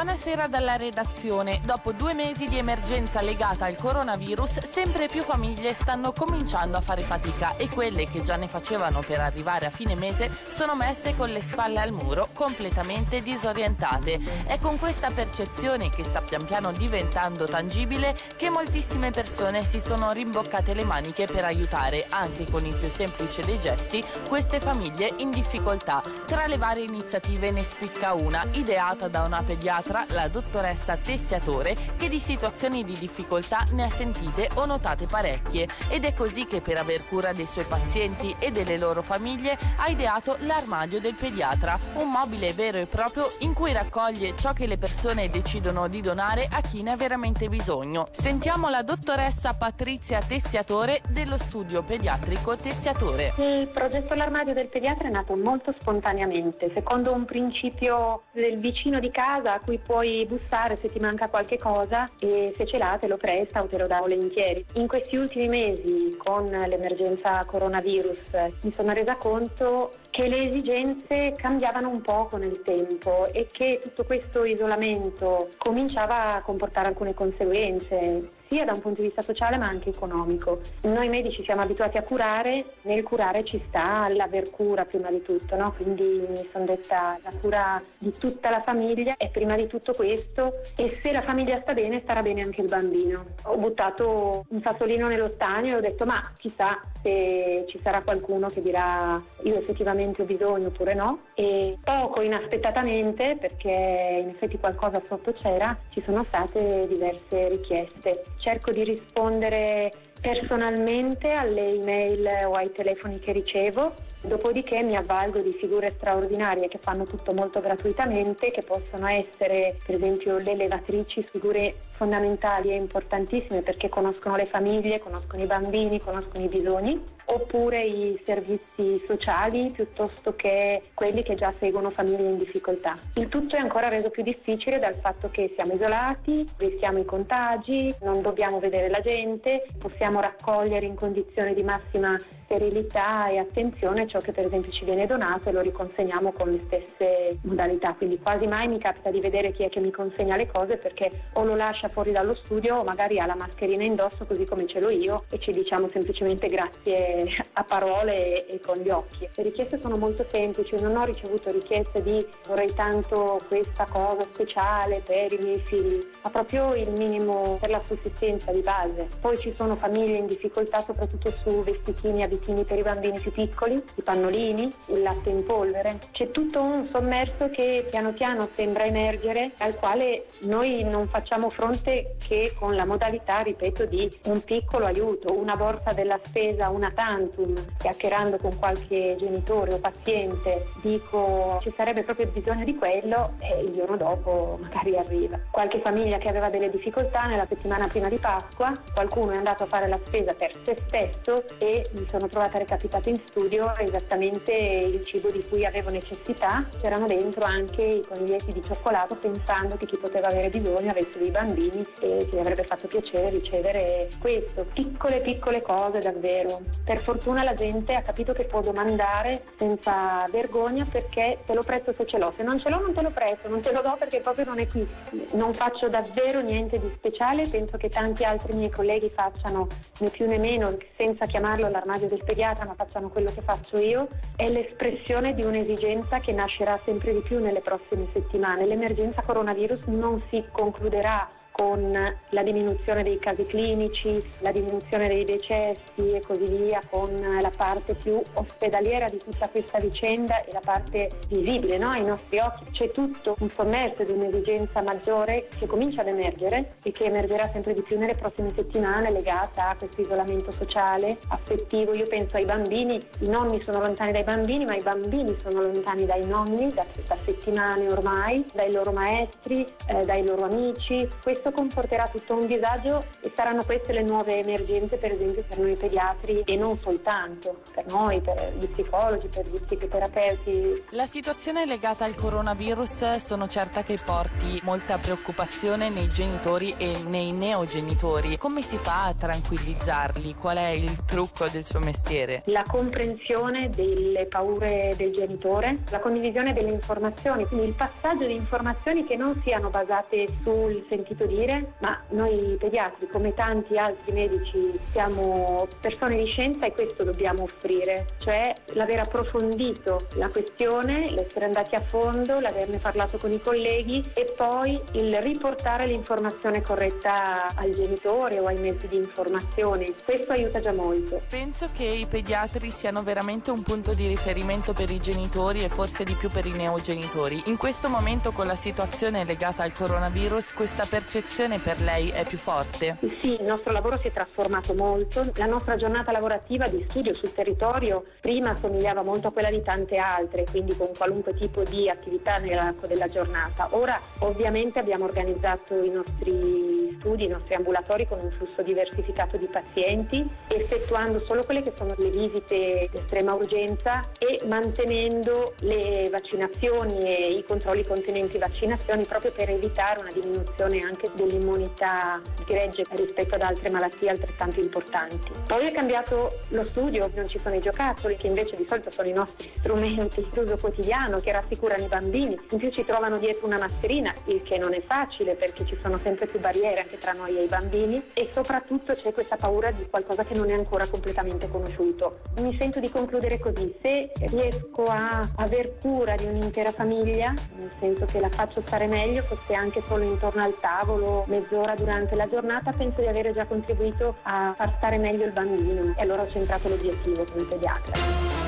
Buonasera dalla redazione. Dopo due mesi di emergenza legata al coronavirus, sempre più famiglie stanno cominciando a fare fatica e quelle che già ne facevano per arrivare a fine mese sono messe con le spalle al muro, completamente disorientate. È con questa percezione che sta pian piano diventando tangibile che moltissime persone si sono rimboccate le maniche per aiutare, anche con il più semplice dei gesti, queste famiglie in difficoltà. Tra le varie iniziative ne spicca una, ideata da una pediatra pediatra, la dottoressa Tessiatore, che di situazioni di difficoltà ne ha sentite o notate parecchie ed è così che per aver cura dei suoi pazienti e delle loro famiglie ha ideato l'armadio del pediatra, un mobile vero e proprio in cui raccoglie ciò che le persone decidono di donare a chi ne ha veramente bisogno. Sentiamo la dottoressa Patrizia Tessiatore dello studio pediatrico Tessiatore. Il progetto L'armadio del pediatra è nato molto spontaneamente, secondo un principio del vicino di casa a cui puoi bussare se ti manca qualche cosa e se ce l'ha te lo presta o te lo dà volentieri. In questi ultimi mesi con l'emergenza coronavirus mi sono resa conto che le esigenze cambiavano un poco nel tempo e che tutto questo isolamento cominciava a comportare alcune conseguenze sia da un punto di vista sociale ma anche economico. Noi medici siamo abituati a curare, nel curare ci sta l'aver cura prima di tutto, no? quindi mi sono detta la cura di tutta la famiglia è prima di tutto questo e se la famiglia sta bene starà bene anche il bambino. Ho buttato un sassolino nello stagno e ho detto ma chissà se ci sarà qualcuno che dirà io effettivamente ho bisogno oppure no e poco inaspettatamente perché in effetti qualcosa sotto c'era ci sono state diverse richieste. Cerco di rispondere personalmente alle email o ai telefoni che ricevo, dopodiché mi avvalgo di figure straordinarie che fanno tutto molto gratuitamente, che possono essere per esempio le levatrici, figure fondamentali e importantissime perché conoscono le famiglie, conoscono i bambini, conoscono i bisogni, oppure i servizi sociali piuttosto che quelli che già seguono famiglie in difficoltà. Il tutto è ancora reso più difficile dal fatto che siamo isolati, vestiamo i contagi, non dobbiamo vedere la gente, possiamo raccogliere in condizioni di massima sterilità e attenzione ciò che per esempio ci viene donato e lo riconsegniamo con le stesse modalità, quindi quasi mai mi capita di vedere chi è che mi consegna le cose perché o lo lascia fuori dallo studio o magari ha la mascherina indosso così come ce l'ho io e ci diciamo semplicemente grazie a parole e, con gli occhi. Le richieste sono molto semplici, non ho ricevuto richieste di vorrei tanto questa cosa speciale per i miei figli, ma proprio il minimo per la sussistenza di base. Poi ci sono famiglie in difficoltà soprattutto su vestitini e abitini per i bambini più piccoli, i pannolini, il latte in polvere. C'è tutto un sommerso che piano piano sembra emergere al quale noi non facciamo fronte che con la modalità, ripeto, di un piccolo aiuto, una borsa della spesa, una tantum, chiacchierando con qualche genitore o paziente, dico ci sarebbe proprio bisogno di quello e il giorno dopo magari arriva. Qualche famiglia che aveva delle difficoltà nella settimana prima di Pasqua, qualcuno è andato a fare la spesa per se stesso e mi sono trovata recapitata in studio esattamente il cibo di cui avevo necessità, c'erano dentro anche i coniglietti di cioccolato pensando che chi poteva avere bisogno avesse dei bambini e ci avrebbe fatto piacere ricevere questo. Piccole piccole cose davvero. Per fortuna la gente ha capito che può domandare senza vergogna perché te lo presto se ce l'ho, se non ce l'ho non te lo presto, non te lo do perché proprio non è qui. Non faccio davvero niente di speciale, penso che tanti altri miei colleghi facciano né più né meno, senza chiamarlo l'armadio del pediatra, ma facciano quello che faccio io, è l'espressione di un'esigenza che nascerà sempre di più nelle prossime settimane. L'emergenza coronavirus non si concluderà con la diminuzione dei casi clinici, la diminuzione dei decessi e così via, con la parte più ospedaliera di tutta questa vicenda e la parte visibile no? ai nostri occhi. C'è tutto un sommerso di un'esigenza maggiore che comincia ad emergere e che emergerà sempre di più nelle prossime settimane legata a questo isolamento sociale, affettivo. Io penso ai bambini, i nonni sono lontani dai bambini, ma i bambini sono lontani dai nonni da, da settimane ormai, dai loro maestri, eh, dai loro amici. Questo questo comporterà tutto un disagio e saranno queste le nuove emergenze per esempio per noi pediatri e non soltanto per noi, per gli psicologi, per gli psicoterapeuti. La situazione legata al coronavirus sono certa che porti molta preoccupazione nei genitori e nei neogenitori. Come si fa a tranquillizzarli? Qual è il trucco del suo mestiere? La comprensione delle paure del genitore, la condivisione delle informazioni, quindi il passaggio di informazioni che non siano basate sul sentito dire, ma noi pediatri come tanti altri medici siamo persone di scienza e questo dobbiamo offrire, cioè l'aver approfondito la questione, l'essere andati a fondo, l'averne parlato con i colleghi e poi il riportare l'informazione corretta al genitore o ai mezzi di informazione. Questo aiuta già molto. Penso che i pediatri siano veramente un punto di riferimento per i genitori e forse di più per i neogenitori. In questo momento con la situazione legata al coronavirus questa percezione per lei è più forte? Sì, il nostro lavoro si è trasformato molto. La nostra giornata lavorativa di studio sul territorio prima somigliava molto a quella di tante altre, quindi con qualunque tipo di attività nell'arco della giornata. Ora ovviamente abbiamo organizzato i nostri studi, i nostri ambulatori con un flusso diversificato di pazienti, effettuando solo quelle che sono le visite di estrema urgenza e mantenendo le vaccinazioni e i controlli contenenti vaccinazioni proprio per evitare una diminuzione anche dell'immunità gregge rispetto ad altre malattie altrettanto importanti. Poi è cambiato lo studio, non ci sono i giocattoli che invece di solito sono i nostri strumenti di uso quotidiano che rassicurano i bambini, in più ci trovano dietro una mascherina, il che non è facile perché ci sono sempre più barriere anche tra noi e i bambini e soprattutto c'è questa paura di qualcosa che non è ancora completamente conosciuto. Mi sento di concludere così, se riesco a aver cura di un'intera famiglia, nel senso che la faccio stare meglio, fosse anche solo intorno al tavolo, mezz'ora durante la giornata, penso di avere già contribuito a far stare meglio il bambino e allora ho centrato l'obiettivo come pediatra.